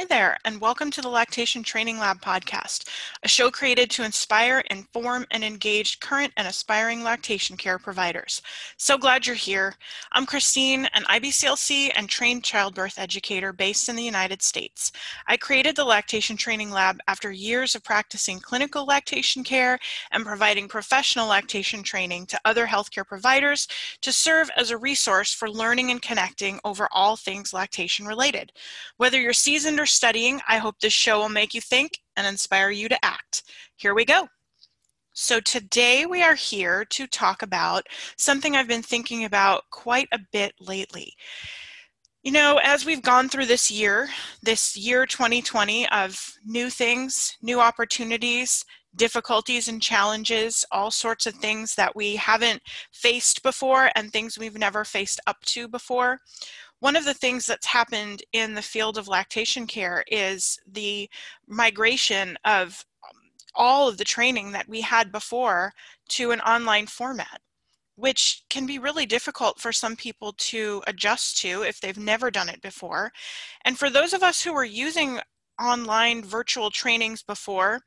Hi there, and welcome to the Lactation Training Lab podcast, a show created to inspire, inform, and engage current and aspiring lactation care providers. So glad you're here. I'm Christine, an IBCLC and trained childbirth educator based in the United States. I created the Lactation Training Lab after years of practicing clinical lactation care and providing professional lactation training to other healthcare providers to serve as a resource for learning and connecting over all things lactation related. Whether you're seasoned are studying, I hope this show will make you think and inspire you to act. Here we go. So, today we are here to talk about something I've been thinking about quite a bit lately. You know, as we've gone through this year, this year 2020 of new things, new opportunities, difficulties and challenges, all sorts of things that we haven't faced before and things we've never faced up to before one of the things that's happened in the field of lactation care is the migration of um, all of the training that we had before to an online format which can be really difficult for some people to adjust to if they've never done it before. And for those of us who were using online virtual trainings before,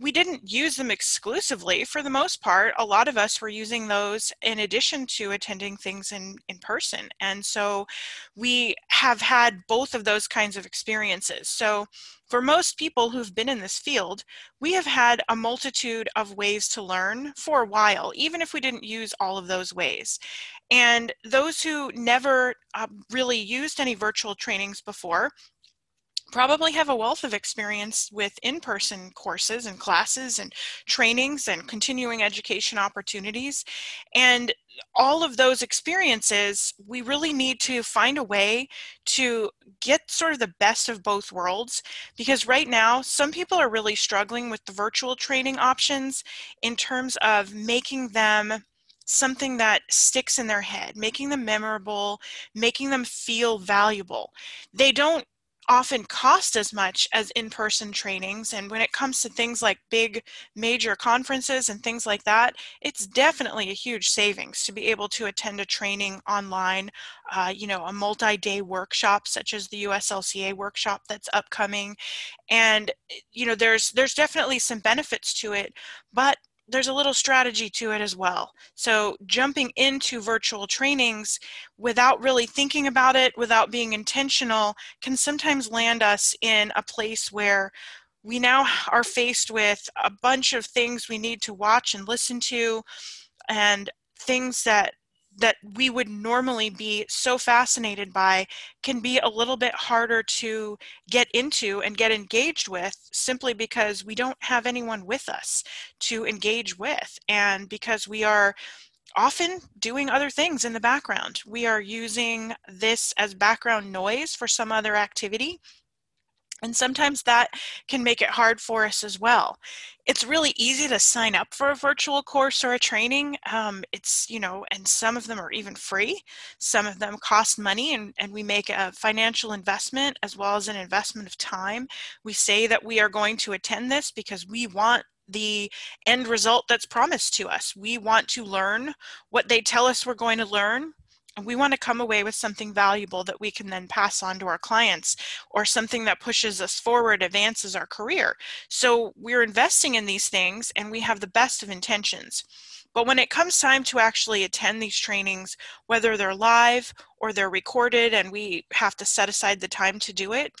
we didn't use them exclusively for the most part. A lot of us were using those in addition to attending things in in person. And so we have had both of those kinds of experiences. So for most people who've been in this field we have had a multitude of ways to learn for a while even if we didn't use all of those ways. And those who never uh, really used any virtual trainings before probably have a wealth of experience with in-person courses and classes and trainings and continuing education opportunities and all of those experiences we really need to find a way to get sort of the best of both worlds because right now some people are really struggling with the virtual training options in terms of making them something that sticks in their head, making them memorable, making them feel valuable. They don't often cost as much as in-person trainings and when it comes to things like big major conferences and things like that it's definitely a huge savings to be able to attend a training online uh, you know a multi-day workshop such as the uslca workshop that's upcoming. And you know there's there's definitely some benefits to it but there's a little strategy to it as well. So jumping into virtual trainings without really thinking about it, without being intentional, can sometimes land us in a place where we now are faced with a bunch of things we need to watch and listen to and things that that we would normally be so fascinated by can be a little bit harder to get into and get engaged with simply because we don't have anyone with us to engage with and because we are often doing other things in the background. We are using this as background noise for some other activity and sometimes that can make it hard for us as well. It's really easy to sign up for a virtual course or a training. Um, it's, you know, and some of them are even free. Some of them cost money and, and we make a financial investment as well as an investment of time. We say that we are going to attend this because we want the end result that's promised to us. We want to learn what they tell us we're going to learn we want to come away with something valuable that we can then pass on to our clients or something that pushes us forward, advances our career. So we're investing in these things and we have the best of intentions. But when it comes time to actually attend these trainings, whether they're live or they're recorded and we have to set aside the time to do it,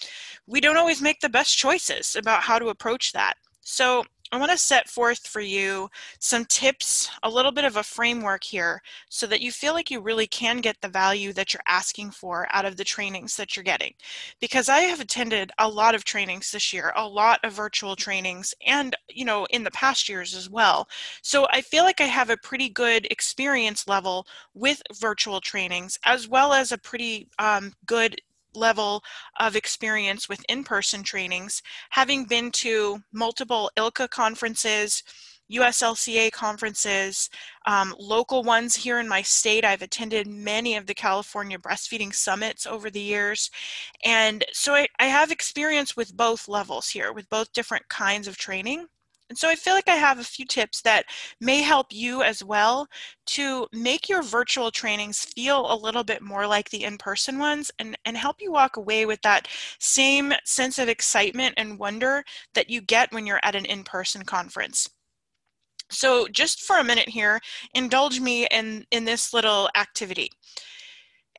we don't always make the best choices about how to approach that. So I want to set forth for you some tips, a little bit of a framework here, so that you feel like you really can get the value that you're asking for out of the trainings that you're getting. Because I have attended a lot of trainings this year, a lot of virtual trainings, and you know, in the past years as well. So I feel like I have a pretty good experience level with virtual trainings, as well as a pretty um, good level of experience with in-person trainings, having been to multiple ILCA conferences, USLCA conferences, um, local ones here in my state. I've attended many of the California breastfeeding summits over the years. And so I, I have experience with both levels here, with both different kinds of training. And so I feel like I have a few tips that may help you as well to make your virtual trainings feel a little bit more like the in-person ones and, and help you walk away with that same sense of excitement and wonder that you get when you're at an in-person conference. So just for a minute here, indulge me in, in this little activity.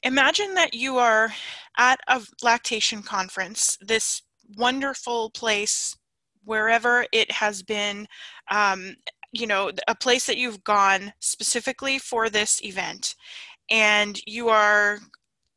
Imagine that you are at a lactation conference, this wonderful place wherever it has been, um, you know, a place that you've gone specifically for this event, and you are,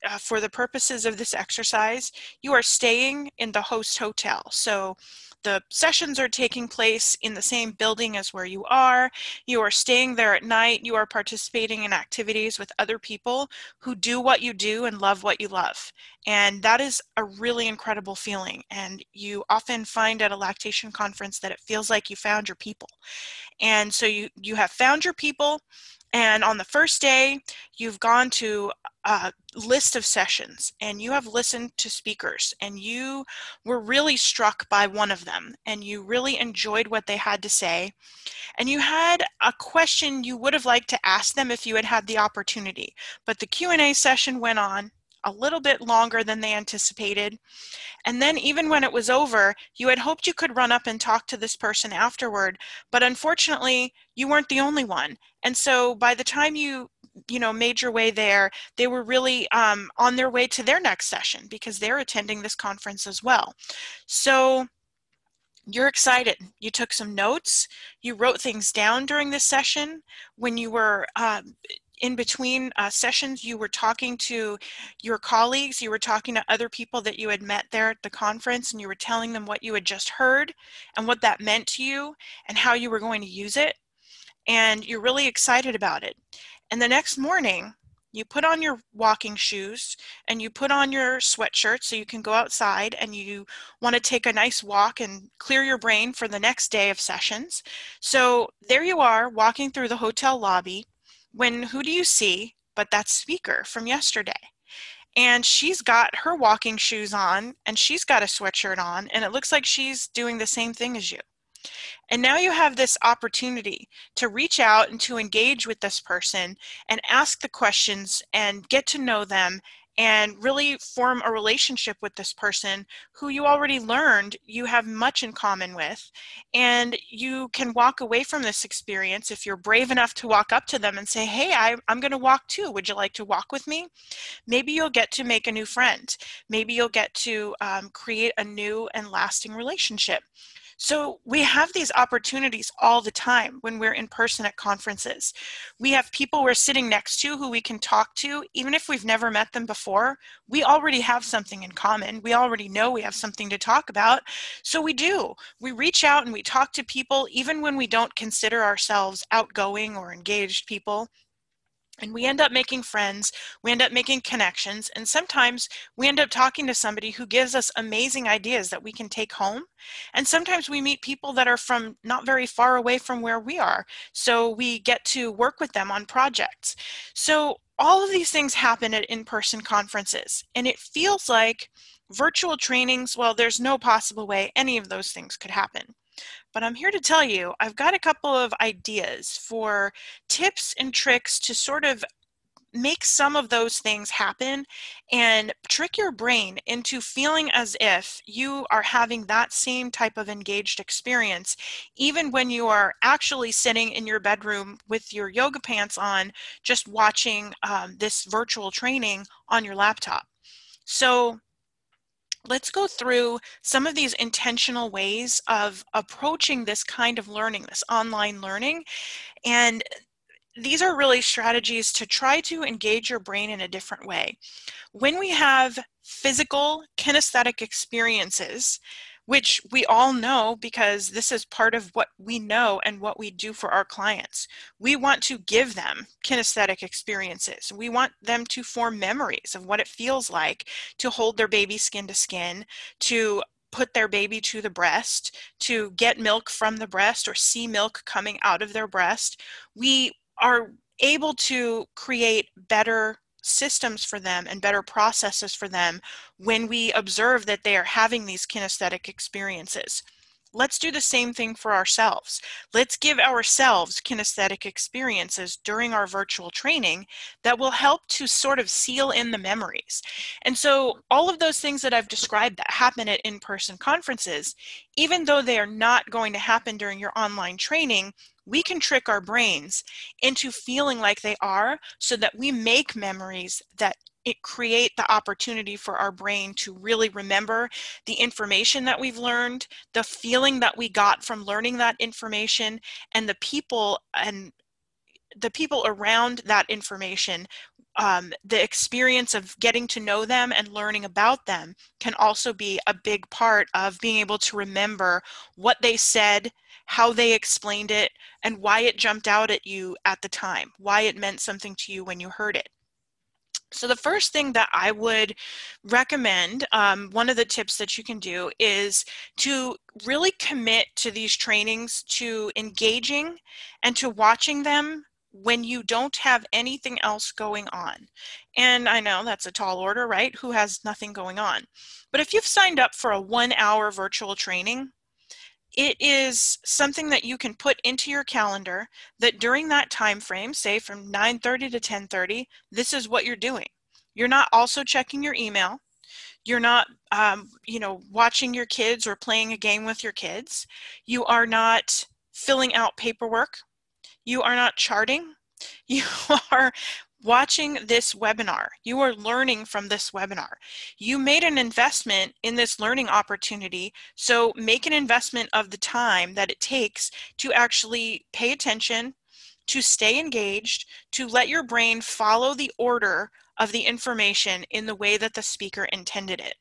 uh, for the purposes of this exercise, you are staying in the host hotel. So the sessions are taking place in the same building as where you are. You are staying there at night. You are participating in activities with other people who do what you do and love what you love. And that is a really incredible feeling. And you often find at a lactation conference that it feels like you found your people. And so you, you have found your people. And on the first day, you've gone to a list of sessions and you have listened to speakers and you were really struck by one of them and you really enjoyed what they had to say. And you had a question you would have liked to ask them if you had had the opportunity but the q&a session went on a little bit longer than they anticipated. And then, even when it was over, you had hoped you could run up and talk to this person afterward, but unfortunately, you weren't the only one. And so, by the time you you know made your way there they were really um, on their way to their next session because they're attending this conference as well so you're excited. You took some notes. You wrote things down during this session. When you were um, in between uh, sessions, you were talking to your colleagues, you were talking to other people that you had met there at the conference, and you were telling them what you had just heard and what that meant to you and how you were going to use it. And you're really excited about it. And the next morning, you put on your walking shoes and you put on your sweatshirt so you can go outside and you want to take a nice walk and clear your brain for the next day of sessions. So there you are walking through the hotel lobby when who do you see but that speaker from yesterday? And she's got her walking shoes on and she's got a sweatshirt on, and it looks like she's doing the same thing as you. And now you have this opportunity to reach out and to engage with this person and ask the questions and get to know them and really form a relationship with this person who you already learned you have much in common with. And you can walk away from this experience if you're brave enough to walk up to them and say, Hey, I, am going to walk too. Would you like to walk with me? Maybe you'll get to make a new friend. Maybe you'll get to um, create a new and lasting relationship. So we have these opportunities all the time when we're in person at conferences. We have people we're sitting next to who we can talk to, even if we've never met them before. We already have something in common. We already know we have something to talk about. So we do. We reach out and we talk to people, even when we don't consider ourselves outgoing or engaged people. And we end up making friends, we end up making connections, and sometimes we end up talking to somebody who gives us amazing ideas that we can take home. And sometimes we meet people that are from not very far away from where we are, so we get to work with them on projects. So all of these things happen at in-person conferences, and it feels like virtual trainings, well, there's no possible way any of those things could happen. But I'm here to tell you, I've got a couple of ideas for tips and tricks to sort of make some of those things happen and trick your brain into feeling as if you are having that same type of engaged experience, even when you are actually sitting in your bedroom with your yoga pants on, just watching um, this virtual training on your laptop. So let's go through some of these intentional ways of approaching this kind of learning, this online learning. And these are really strategies to try to engage your brain in a different way. When we have physical kinesthetic experiences, which we all know because this is part of what we know and what we do for our clients. We want to give them kinesthetic experiences. We want them to form memories of what it feels like to hold their baby skin to skin, to put their baby to the breast, to get milk from the breast or see milk coming out of their breast. We are able to create better systems for them and better processes for them when we observe that they are having these kinesthetic experiences. Let's do the same thing for ourselves. Let's give ourselves kinesthetic experiences during our virtual training that will help to sort of seal in the memories. And so all of those things that I've described that happen at in-person conferences, even though they are not going to happen during your online training, we can trick our brains into feeling like they are so that we make memories that it create the opportunity for our brain to really remember the information that we've learned, the feeling that we got from learning that information, and the people and the people around that information um, the experience of getting to know them and learning about them can also be a big part of being able to remember what they said, how they explained it, and why it jumped out at you at the time, why it meant something to you when you heard it. So the first thing that I would recommend, um, one of the tips that you can do is to really commit to these trainings to engaging and to watching them when you don't have anything else going on. And I know that's a tall order, right? Who has nothing going on? But if you've signed up for a one hour virtual training, it is something that you can put into your calendar that during that time frame say from 9:30 to 10:30 this is what you're doing. You're not also checking your email. You're not um, you know watching your kids or playing a game with your kids. You are not filling out paperwork. You are not charting. You are watching this webinar. You are learning from this webinar. You made an investment in this learning opportunity, so make an investment of the time that it takes to actually pay attention, to stay engaged, to let your brain follow the order of the information in the way that the speaker intended it.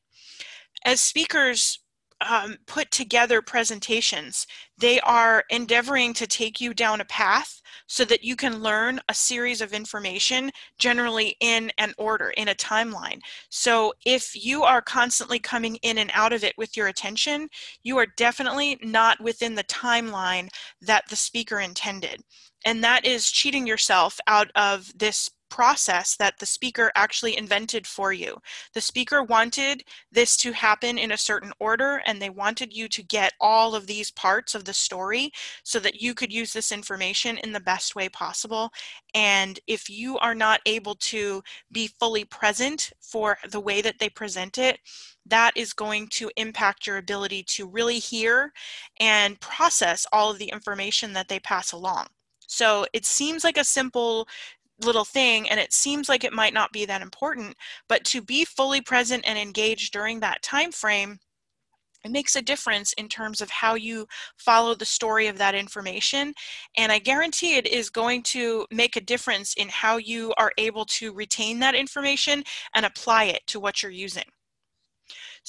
As speakers um, put together presentations, they are endeavoring to take you down a path so that you can learn a series of information generally in an order, in a timeline. So if you are constantly coming in and out of it with your attention, you are definitely not within the timeline that the speaker intended. And that is cheating yourself out of this process that the speaker actually invented for you. The speaker wanted this to happen in a certain order and they wanted you to get all of these parts of the story so that you could use this information in the best way possible. And if you are not able to be fully present for the way that they present it, that is going to impact your ability to really hear and process all of the information that they pass along. So it seems like a simple little thing and it seems like it might not be that important but to be fully present and engaged during that time frame it makes a difference in terms of how you follow the story of that information and i guarantee it is going to make a difference in how you are able to retain that information and apply it to what you're using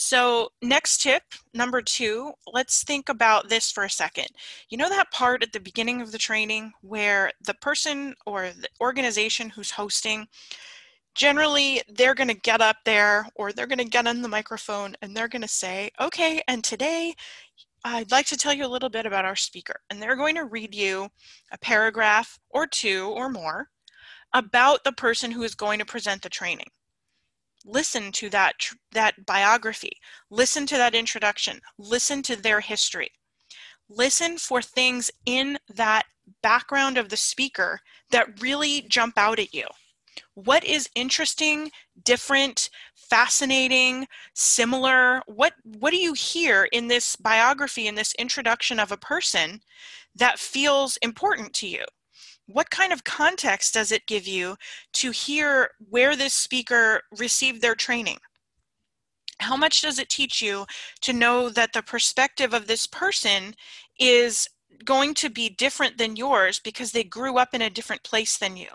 so next tip, number two, let's think about this for a second. You know that part at the beginning of the training where the person or the organization who's hosting, generally they're going to get up there or they're going to get on the microphone and they're going to say, okay, and today I'd like to tell you a little bit about our speaker. And they're going to read you a paragraph or two or more about the person who is going to present the training listen to that that biography listen to that introduction listen to their history. Listen for things in that background of the speaker that really jump out at you. What is interesting different fascinating similar? What what do you hear in this biography in this introduction of a person that feels important to you what kind of context does it give you to hear where this speaker received their training? How much does it teach you to know that the perspective of this person is going to be different than yours because they grew up in a different place than you?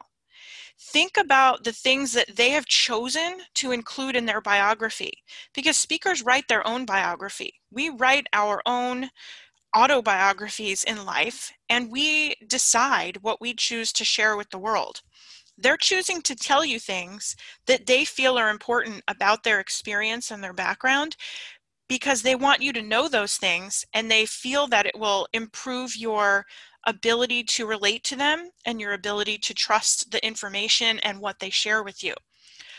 Think about the things that they have chosen to include in their biography because speakers write their own biography. We write our own autobiographies in life and we decide what we choose to share with the world. They're choosing to tell you things that they feel are important about their experience and their background because they want you to know those things and they feel that it will improve your ability to relate to them and your ability to trust the information and what they share with you.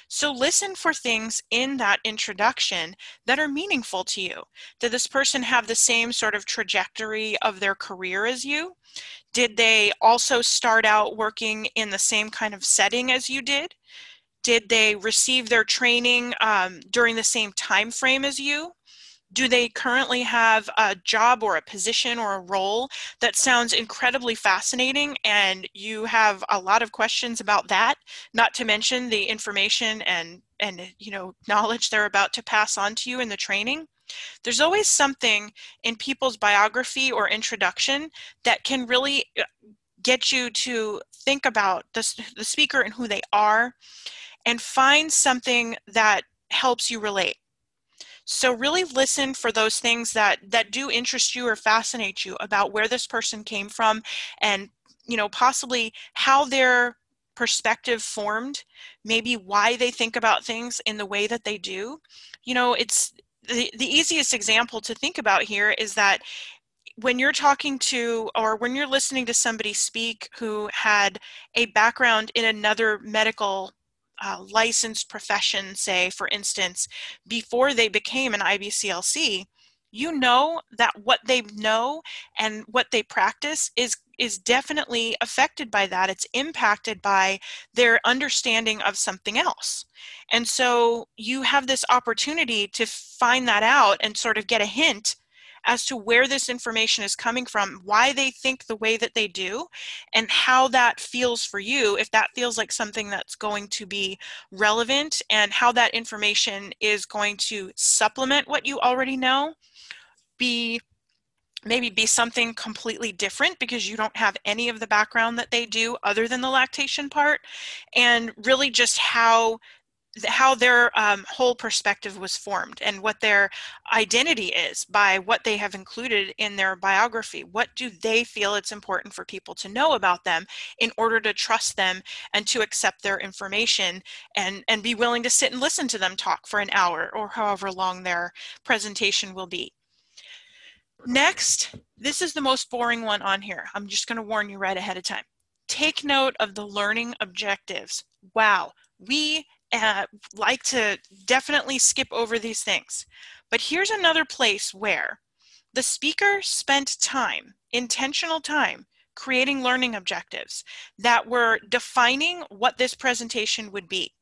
So listen for things in that introduction that are meaningful to you. Did this person have the same sort of trajectory of their career as you? Did they also start out working in the same kind of setting as you did? Did they receive their training um, during the same time frame as you? Do they currently have a job or a position or a role? That sounds incredibly fascinating and you have a lot of questions about that not to mention the information and and you know knowledge they're about to pass on to you in the training. There's always something in people's biography or introduction that can really uh, get you to think about the, the speaker and who they are and find something that helps you relate so really listen for those things that that do interest you or fascinate you about where this person came from and you know possibly how their perspective formed, maybe why they think about things in the way that they do. You know, it's the, the easiest example to think about here is that when you're talking to or when you're listening to somebody speak who had a background in another medical uh, licensed profession, say, for instance, before they became an IBCLC, you know that what they know and what they practice is is definitely affected by that. It's impacted by their understanding of something else. And so you have this opportunity to find that out and sort of get a hint as to where this information is coming from, why they think the way that they do, and how that feels for you, if that feels like something that's going to be relevant, and how that information is going to supplement what you already know, be maybe be something completely different because you don't have any of the background that they do other than the lactation part and really just how how their um, whole perspective was formed and what their identity is by what they have included in their biography. What do they feel it's important for people to know about them in order to trust them and to accept their information and, and be willing to sit and listen to them talk for an hour or however long their presentation will be. Next, this is the most boring one on here. I'm just going to warn you right ahead of time. Take note of the learning objectives. Wow, we uh, like to definitely skip over these things. But here's another place where the speaker spent time, intentional time, creating learning objectives that were defining what this presentation would be.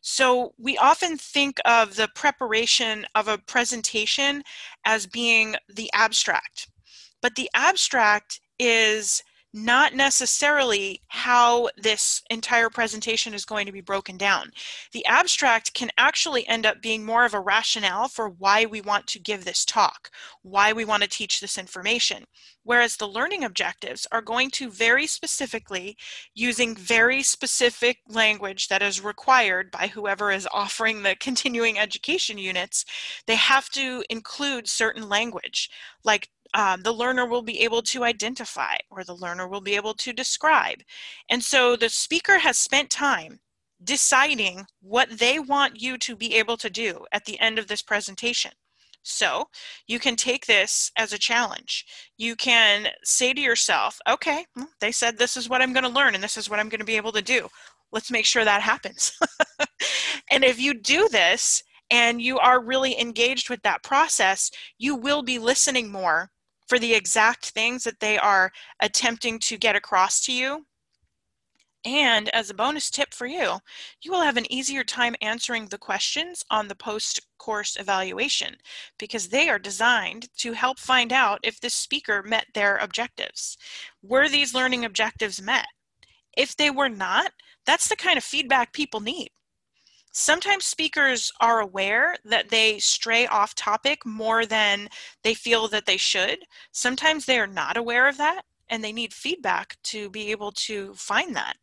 So we often think of the preparation of a presentation as being the abstract, but the abstract is not necessarily how this entire presentation is going to be broken down. The abstract can actually end up being more of a rationale for why we want to give this talk, why we want to teach this information. Whereas the learning objectives are going to very specifically, using very specific language that is required by whoever is offering the continuing education units, they have to include certain language like um, the learner will be able to identify or the learner will be able to describe. And so the speaker has spent time deciding what they want you to be able to do at the end of this presentation. So you can take this as a challenge. You can say to yourself, okay, they said this is what I'm going to learn and this is what I'm going to be able to do. Let's make sure that happens. and if you do this and you are really engaged with that process, you will be listening more for the exact things that they are attempting to get across to you. And as a bonus tip for you, you will have an easier time answering the questions on the post-course evaluation because they are designed to help find out if the speaker met their objectives. Were these learning objectives met? If they were not, that's the kind of feedback people need. Sometimes speakers are aware that they stray off topic more than they feel that they should. Sometimes they are not aware of that and they need feedback to be able to find that.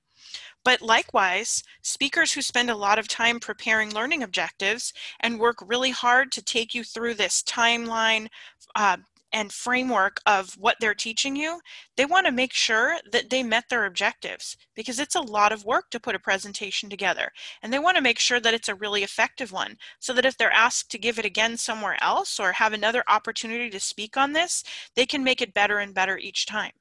But likewise, speakers who spend a lot of time preparing learning objectives and work really hard to take you through this timeline, uh, and framework of what they're teaching you, they want to make sure that they met their objectives because it's a lot of work to put a presentation together. And they want to make sure that it's a really effective one so that if they're asked to give it again somewhere else or have another opportunity to speak on this, they can make it better and better each time.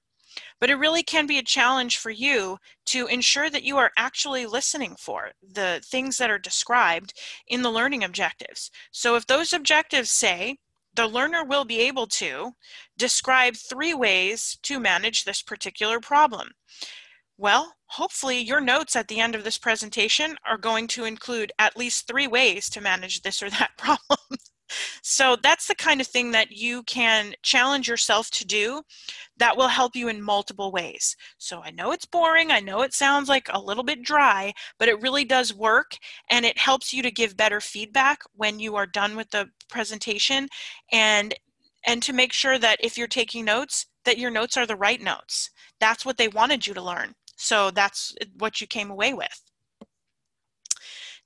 but it really can be a challenge for you to ensure that you are actually listening for the things that are described in the learning objectives. So if those objectives say, the learner will be able to describe three ways to manage this particular problem. Well, hopefully your notes at the end of this presentation are going to include at least three ways to manage this or that problem. So that's the kind of thing that you can challenge yourself to do that will help you in multiple ways. So I know it's boring, I know it sounds like a little bit dry, but it really does work and it helps you to give better feedback when you are done with the presentation and and to make sure that if you're taking notes that your notes are the right notes. That's what they wanted you to learn. So that's eh, what you came away with.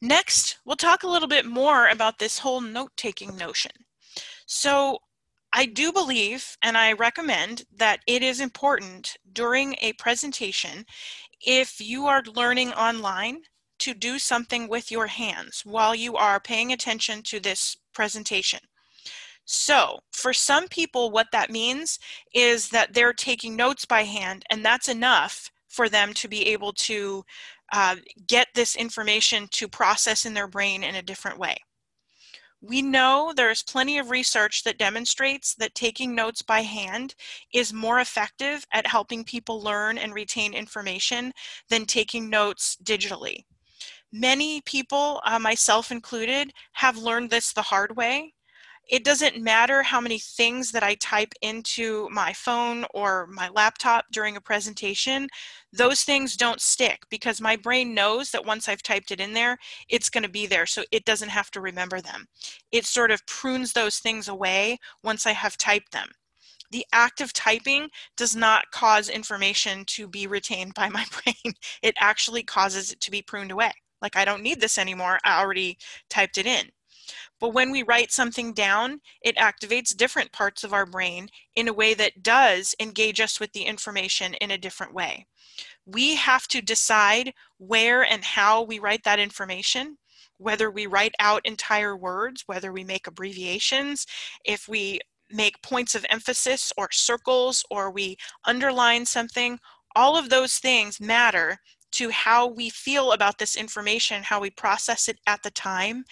Next, we'll talk a little bit more about this whole note-taking notion. So I do believe and I recommend that it is important during a presentation if you are learning online to do something with your hands while you are paying attention to this presentation. So for some people, what that means is that they're taking notes by hand and that's enough for them to be able to uh, get this information to process in their brain in a different way. We know there's plenty of research that demonstrates that taking notes by hand is more effective at helping people learn and retain information than taking notes digitally. Many people, uh, myself included, have learned this the hard way it doesn't matter how many things that I type into my phone or my laptop during a presentation, those things don't stick because my brain knows that once I've typed it in there, it's going to be there, so it doesn't have to remember them. It sort of prunes those things away once I have typed them. The act of typing does not cause information to be retained by my brain. It actually causes it to be pruned away. Like I don't need this anymore, I already typed it in. But when we write something down, it activates different parts of our brain in a way that does engage us with the information in a different way. We have to decide where and how we write that information, whether we write out entire words, whether we make abbreviations, if we make points of emphasis or circles, or we underline something, all of those things matter to how we feel about this information, how we process it at the time,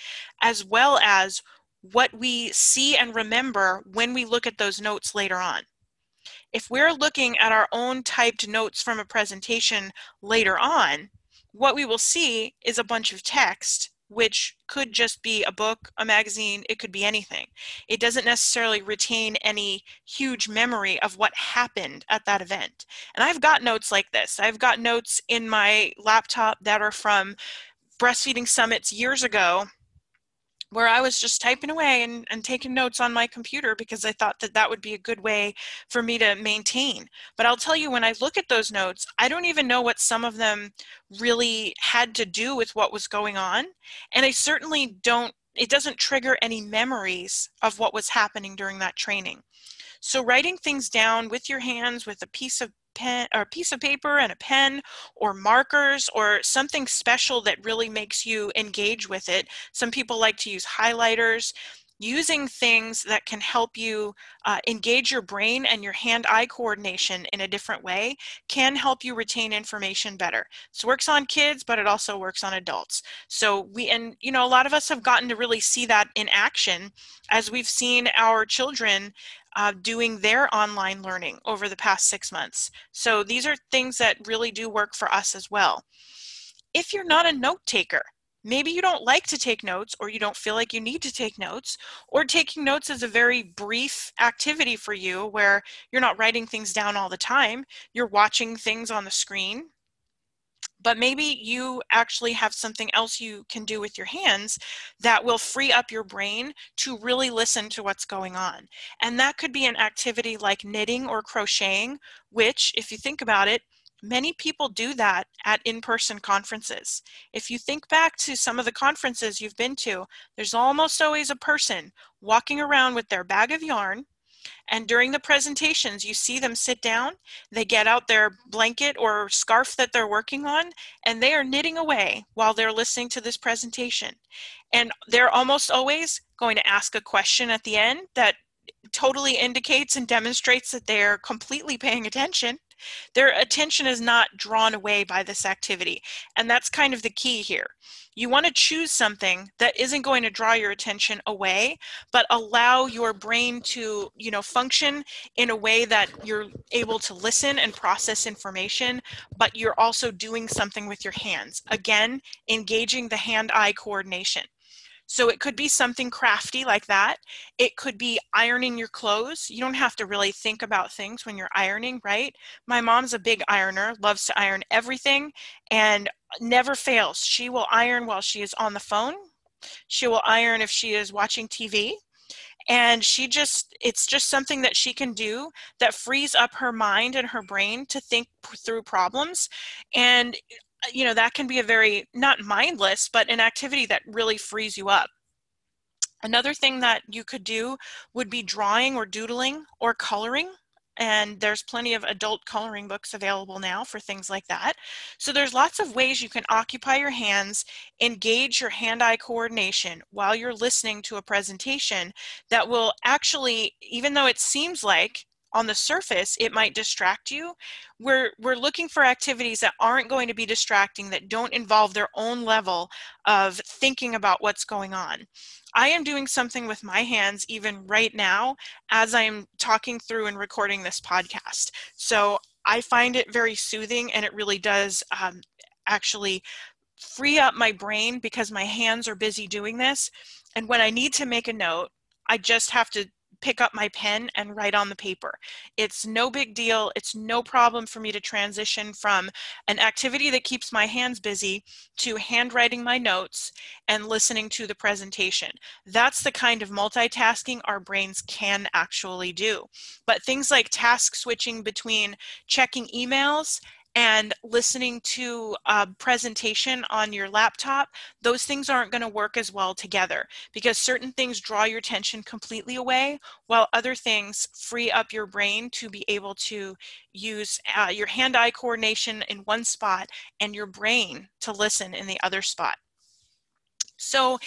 as well as what we see and remember when we look at those notes later on. If we're looking at our own typed notes from a presentation later on, what we will see is a bunch of text which could just be a book, a magazine, it could be anything. It doesn't necessarily retain any huge memory of what happened at that event. And I've got notes like this. I've got notes in my laptop that are from breastfeeding summits years ago where I was just typing away and, and taking notes on my computer because I thought that that would be a good way for me to maintain. But I'll tell you, when I look at those notes, I don't even know what some of them really had to do with what was going on. And I certainly don't, it doesn't trigger any memories of what was happening during that training. So writing things down with your hands with a piece of pen or a piece of paper and a pen or markers or something special that really makes you engage with it. Some people like to use highlighters using things that can help you uh, engage your brain and your hand-eye coordination in a different way can help you retain information better. This works on kids, but it also works on adults. So we, and you know, a lot of us have gotten to really see that in action as we've seen our children uh, doing their online learning over the past six months. So these are things that really do work for us as well. If you're not a note taker, maybe you don't like to take notes or you don't feel like you need to take notes or taking notes is a very brief activity for you where you're not writing things down all the time you're watching things on the screen but maybe you actually have something else you can do with your hands that will free up your brain to really listen to what's going on. And that could be an activity like knitting or crocheting, which, if you think about it, many people do that at in-person conferences. If you think back to some of the conferences you've been to, there's almost always a person walking around with their bag of yarn and during the presentations, you see them sit down, they get out their blanket or scarf that they're working on, and they are knitting away while they're listening to this presentation. And they're almost always going to ask a question at the end that totally indicates and demonstrates that they're completely paying attention. Their attention is not drawn away by this activity. And that's kind of the key here. You want to choose something that isn't going to draw your attention away, but allow your brain to, you know, function in a way that you're able to listen and process information, but you're also doing something with your hands. Again, engaging the hand-eye coordination. So it could be something crafty like that. It could be ironing your clothes. You don't have to really think about things when you're ironing, right? My mom's a big ironer, loves to iron everything and never fails. She will iron while she is on the phone. She will iron if she is watching TV and she just it's just something that she can do that frees up her mind and her brain to think through problems and you know that can be a very not mindless but an activity that really frees you up another thing that you could do would be drawing or doodling or coloring and there's plenty of adult coloring books available now for things like that. So there's lots of ways you can occupy your hands, engage your hand-eye coordination while you're listening to a presentation that will actually, even though it seems like on the surface it might distract you. We're we're looking for activities that aren't going to be distracting that don't involve their own level of thinking about what's going on. I am doing something with my hands even right now as i'm talking through and recording this podcast. So i find it very soothing and it really does um, actually free up my brain because my hands are busy doing this. And when i need to make a note I just have to pick up my pen and write on the paper. It's no big deal. It's no problem for me to transition from an activity that keeps my hands busy to handwriting my notes and listening to the presentation. That's the kind of multitasking our brains can actually do. But things like task switching between checking emails and listening to a presentation on your laptop, those things aren't going to work as well together because certain things draw your attention completely away while other things free up your brain to be able to use uh, your hand-eye coordination in one spot and your brain to listen in the other spot. So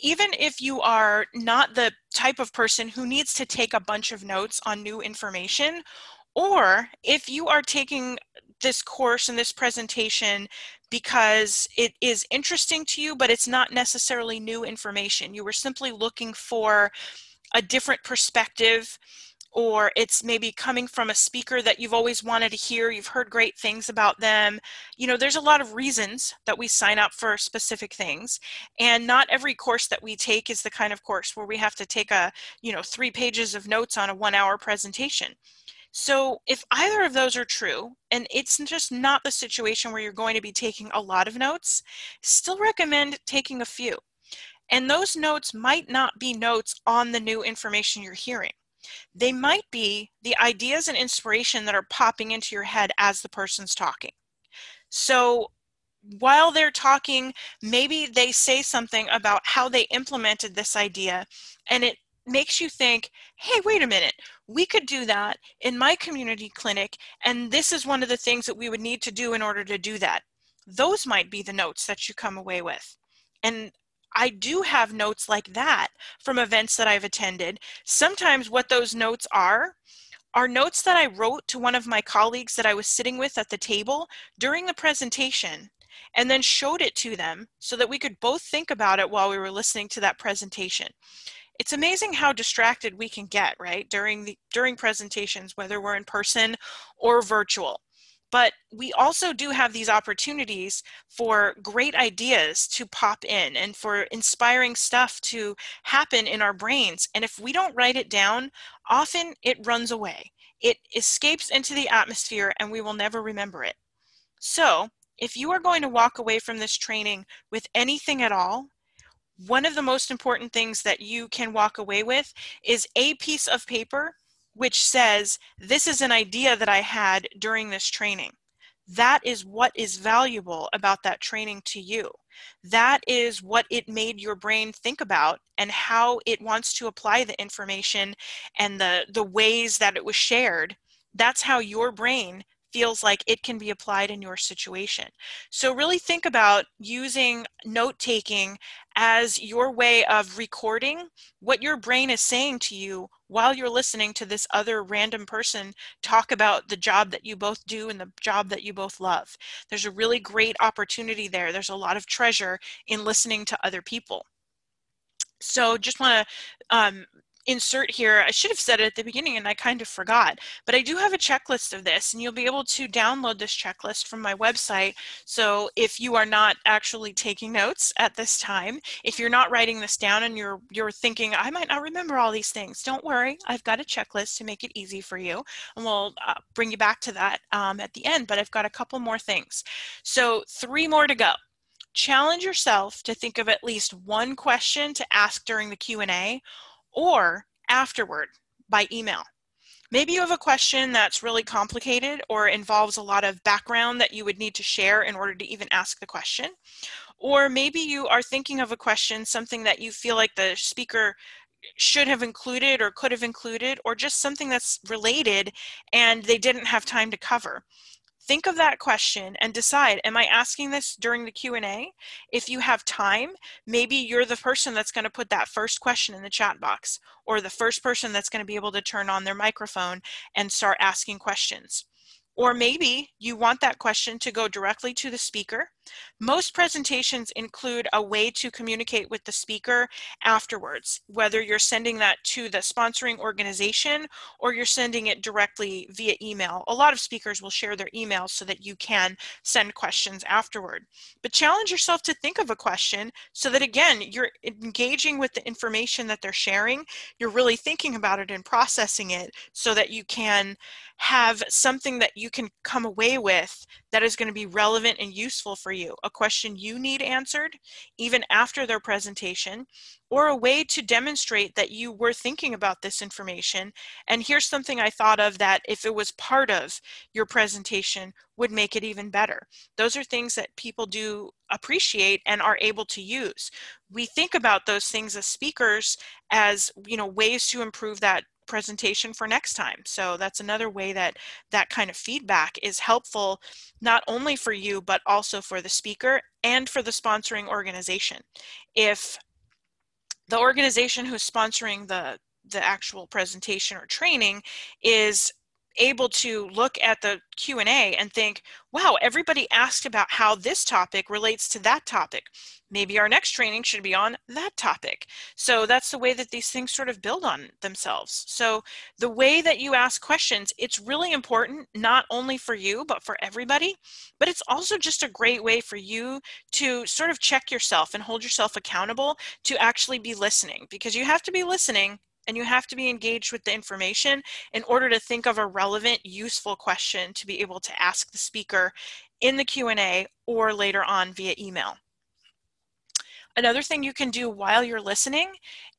even if you are not the type of person who needs to take a bunch of notes on new information, or if you are taking this course and this presentation because it is interesting to you, but it's not necessarily new information. You were simply looking for a different perspective or it's maybe coming from a speaker that you've always wanted to hear, you've heard great things about them. You know, there's a lot of reasons that we sign up for specific things. And not every course that we take is the kind of course where we have to take a, you know, three pages of notes on a one hour presentation. So if either of those are true, and it's just not the situation where you're going to be taking a lot of notes, still recommend taking a few. And those notes might not be notes on the new information you're hearing. They might be the ideas and inspiration that are popping into your head as the person's talking. So while they're talking, maybe they say something about how they implemented this idea and it makes you think, hey, wait a minute, we could do that in my community clinic, and this is one of the things that we would need to do in order to do that. Those might be the notes that you come away with. And I do have notes like that from events that I've attended. Sometimes what those notes are, are notes that I wrote to one of my colleagues that I was sitting with at the table during the presentation and then showed it to them so that we could both think about it while we were listening to that presentation it's amazing how distracted we can get right during the during presentations whether we're in person or virtual. But we also do have these opportunities for great ideas to pop in and for inspiring stuff to happen in our brains. And if we don't write it down often it runs away. It escapes into the atmosphere and we will never remember it. So if you are going to walk away from this training with anything at all one of the most important things that you can walk away with is a piece of paper which says, this is an idea that I had during this training. That is what is valuable about that training to you. That is what it made your brain think about and how it wants to apply the information and the, the ways that it was shared. That's how your brain feels like it can be applied in your situation. So really think about using note taking as your way of recording what your brain is saying to you while you're listening to this other random person talk about the job that you both do and the job that you both love. There's a really great opportunity there. There's a lot of treasure in listening to other people. So just want to um, insert here, I should have said it at the beginning and I kind of forgot, but I do have a checklist of this and you'll be able to download this checklist from my website. So if you are not actually taking notes at this time, if you're not writing this down and you're, you're thinking, I might not remember all these things, don't worry, I've got a checklist to make it easy for you and we'll uh, bring you back to that um, at the end, but I've got a couple more things. So three more to go challenge yourself to think of at least one question to ask during the Q&A or afterward by email. Maybe you have a question that's really complicated or involves a lot of background that you would need to share in order to even ask the question. Or maybe you are thinking of a question, something that you feel like the speaker should have included or could have included, or just something that's related and they didn't have time to cover think of that question and decide am i asking this during the q&a if you have time maybe you're the person that's going to put that first question in the chat box or the first person that's going to be able to turn on their microphone and start asking questions or maybe you want that question to go directly to the speaker. Most presentations include a way to communicate with the speaker afterwards, whether you're sending that to the sponsoring organization or you're sending it directly via email. A lot of speakers will share their emails so that you can send questions afterward. But challenge yourself to think of a question so that again, you're engaging with the information that they're sharing. You're really thinking about it and processing it so that you can have something that you can come away with that is going to be relevant and useful for you. A question you need answered even after their presentation, or a way to demonstrate that you were thinking about this information. And here's something I thought of that if it was part of your presentation would make it even better. Those are things that people do appreciate and are able to use. We think about those things as speakers as, you know, ways to improve that presentation for next time. So that's another way that that kind of feedback is helpful, not only for you, but also for the speaker and for the sponsoring organization. If the organization who's sponsoring the the actual presentation or training is able to look at the Q&A and think, wow, everybody asked about how this topic relates to that topic. Maybe our next training should be on that topic. So that's the way that these things sort of build on themselves. So the way that you ask questions, it's really important, not only for you, but for everybody. But it's also just a great way for you to sort of check yourself and hold yourself accountable to actually be listening because you have to be listening and you have to be engaged with the information in order to think of a relevant, useful question to be able to ask the speaker in the Q&A or later on via email. Another thing you can do while you're listening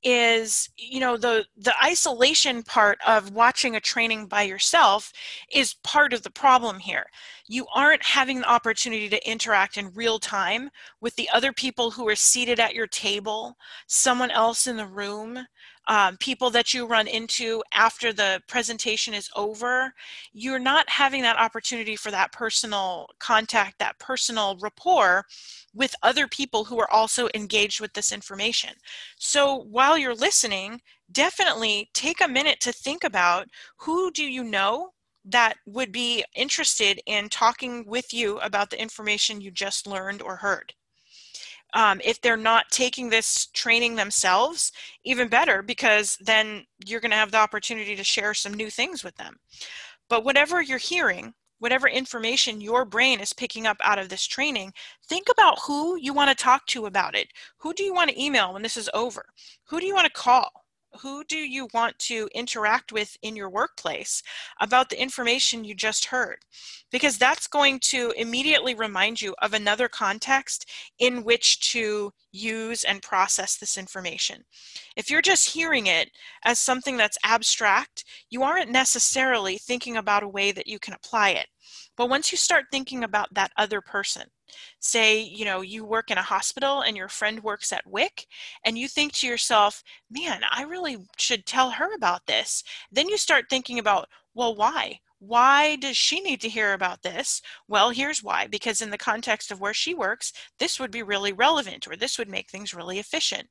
is, you know, the, the isolation part of watching a training by yourself is part of the problem here. You aren't having the opportunity to interact in real time with the other people who are seated at your table, someone else in the room, um, people that you run into after the presentation is over, you're not having that opportunity for that personal contact, that personal rapport with other people who are also engaged with this information. So while you're listening, definitely take a minute to think about who do you know that would be interested in talking with you about the information you just learned or heard. Um, if they're not taking this training themselves, even better, because then you're going to have the opportunity to share some new things with them. But whatever you're hearing, whatever information your brain is picking up out of this training, think about who you want to talk to about it. Who do you want to email when this is over? Who do you want to call? Who do you want to interact with in your workplace about the information you just heard? Because that's going to immediately remind you of another context in which to use and process this information. If you're just hearing it as something that's abstract, you aren't necessarily thinking about a way that you can apply it. But once you start thinking about that other person, say, you know, you work in a hospital and your friend works at WIC, and you think to yourself, man, I really should tell her about this. Then you start thinking about, well, why? Why does she need to hear about this? Well, here's why because in the context of where she works, this would be really relevant or this would make things really efficient.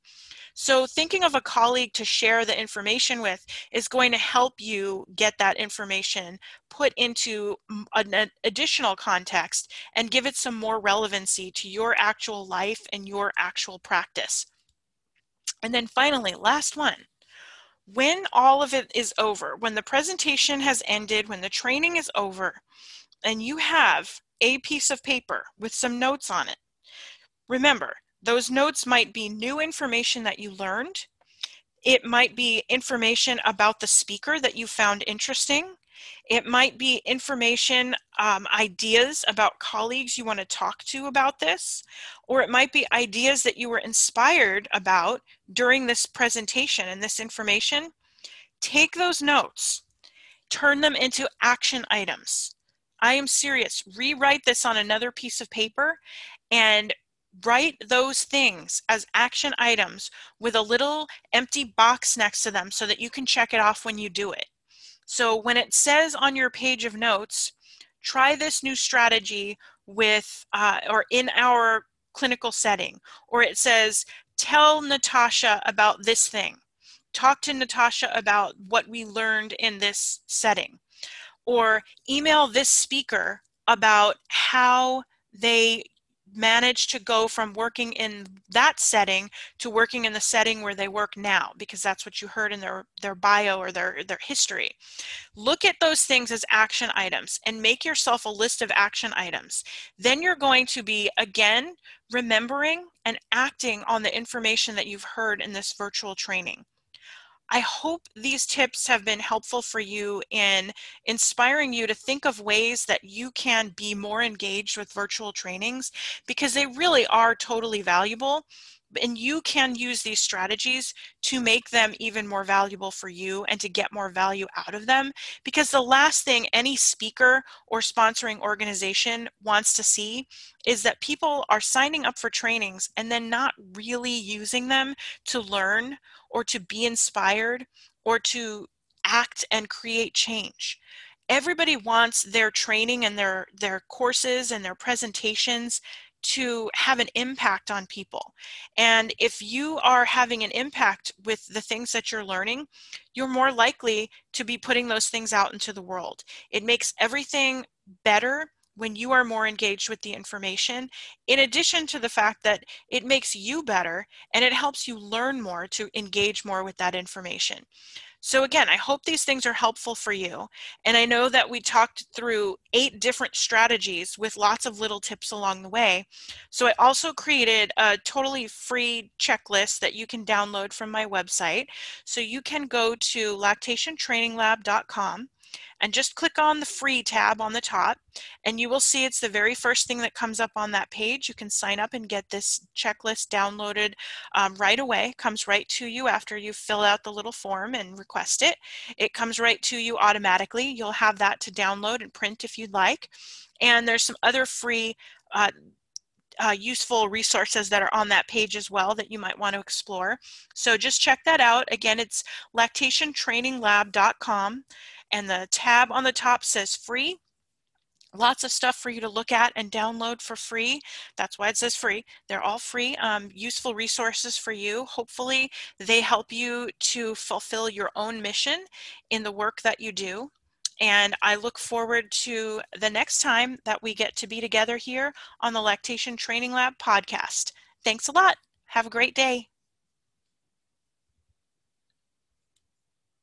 So, thinking of a colleague to share the information with is going to help you get that information put into an additional context and give it some more relevancy to your actual life and your actual practice. And then finally, last one. When all of it is over, when the presentation has ended, when the training is over, and you have a piece of paper with some notes on it, remember, those notes might be new information that you learned. It might be information about the speaker that you found interesting. It might be information, um, ideas about colleagues you want to talk to about this, or it might be ideas that you were inspired about during this presentation and this information. Take those notes, turn them into action items. I am serious. Rewrite this on another piece of paper and write those things as action items with a little empty box next to them so that you can check it off when you do it. So when it says on your page of notes, try this new strategy with uh, or in our clinical setting, or it says, tell Natasha about this thing. Talk to Natasha about what we learned in this setting. Or email this speaker about how they managed to go from working in that setting to working in the setting where they work now because that's what you heard in their their bio or their their history. Look at those things as action items and make yourself a list of action items. Then you're going to be again remembering and acting on the information that you've heard in this virtual training I hope these tips have been helpful for you in inspiring you to think of ways that you can be more engaged with virtual trainings because they really are totally valuable and you can use these strategies to make them even more valuable for you and to get more value out of them because the last thing any speaker or sponsoring organization wants to see is that people are signing up for trainings and then not really using them to learn or to be inspired or to act and create change. Everybody wants their training and their their courses and their presentations to have an impact on people. And if you are having an impact with the things that you're learning, you're more likely to be putting those things out into the world. It makes everything better when you are more engaged with the information, in addition to the fact that it makes you better and it helps you learn more to engage more with that information. So again, I hope these things are helpful for you. And I know that we talked through eight different strategies with lots of little tips along the way. So I also created a totally free checklist that you can download from my website. So you can go to lactationtraininglab.com and just click on the free tab on the top and you will see it's the very first thing that comes up on that page. You can sign up and get this checklist downloaded um, right away. comes right to you after you fill out the little form and request it. It comes right to you automatically. You'll have that to download and print if you'd like. And there's some other free uh, uh, useful resources that are on that page as well that you might want to explore. So just check that out. Again, it's lactationtraininglab.com and the tab on the top says free. Lots of stuff for you to look at and download for free. That's why it says free. They're all free, um, useful resources for you. Hopefully, they help you to fulfill your own mission in the work that you do. And I look forward to the next time that we get to be together here on the Lactation Training Lab podcast. Thanks a lot. Have a great day.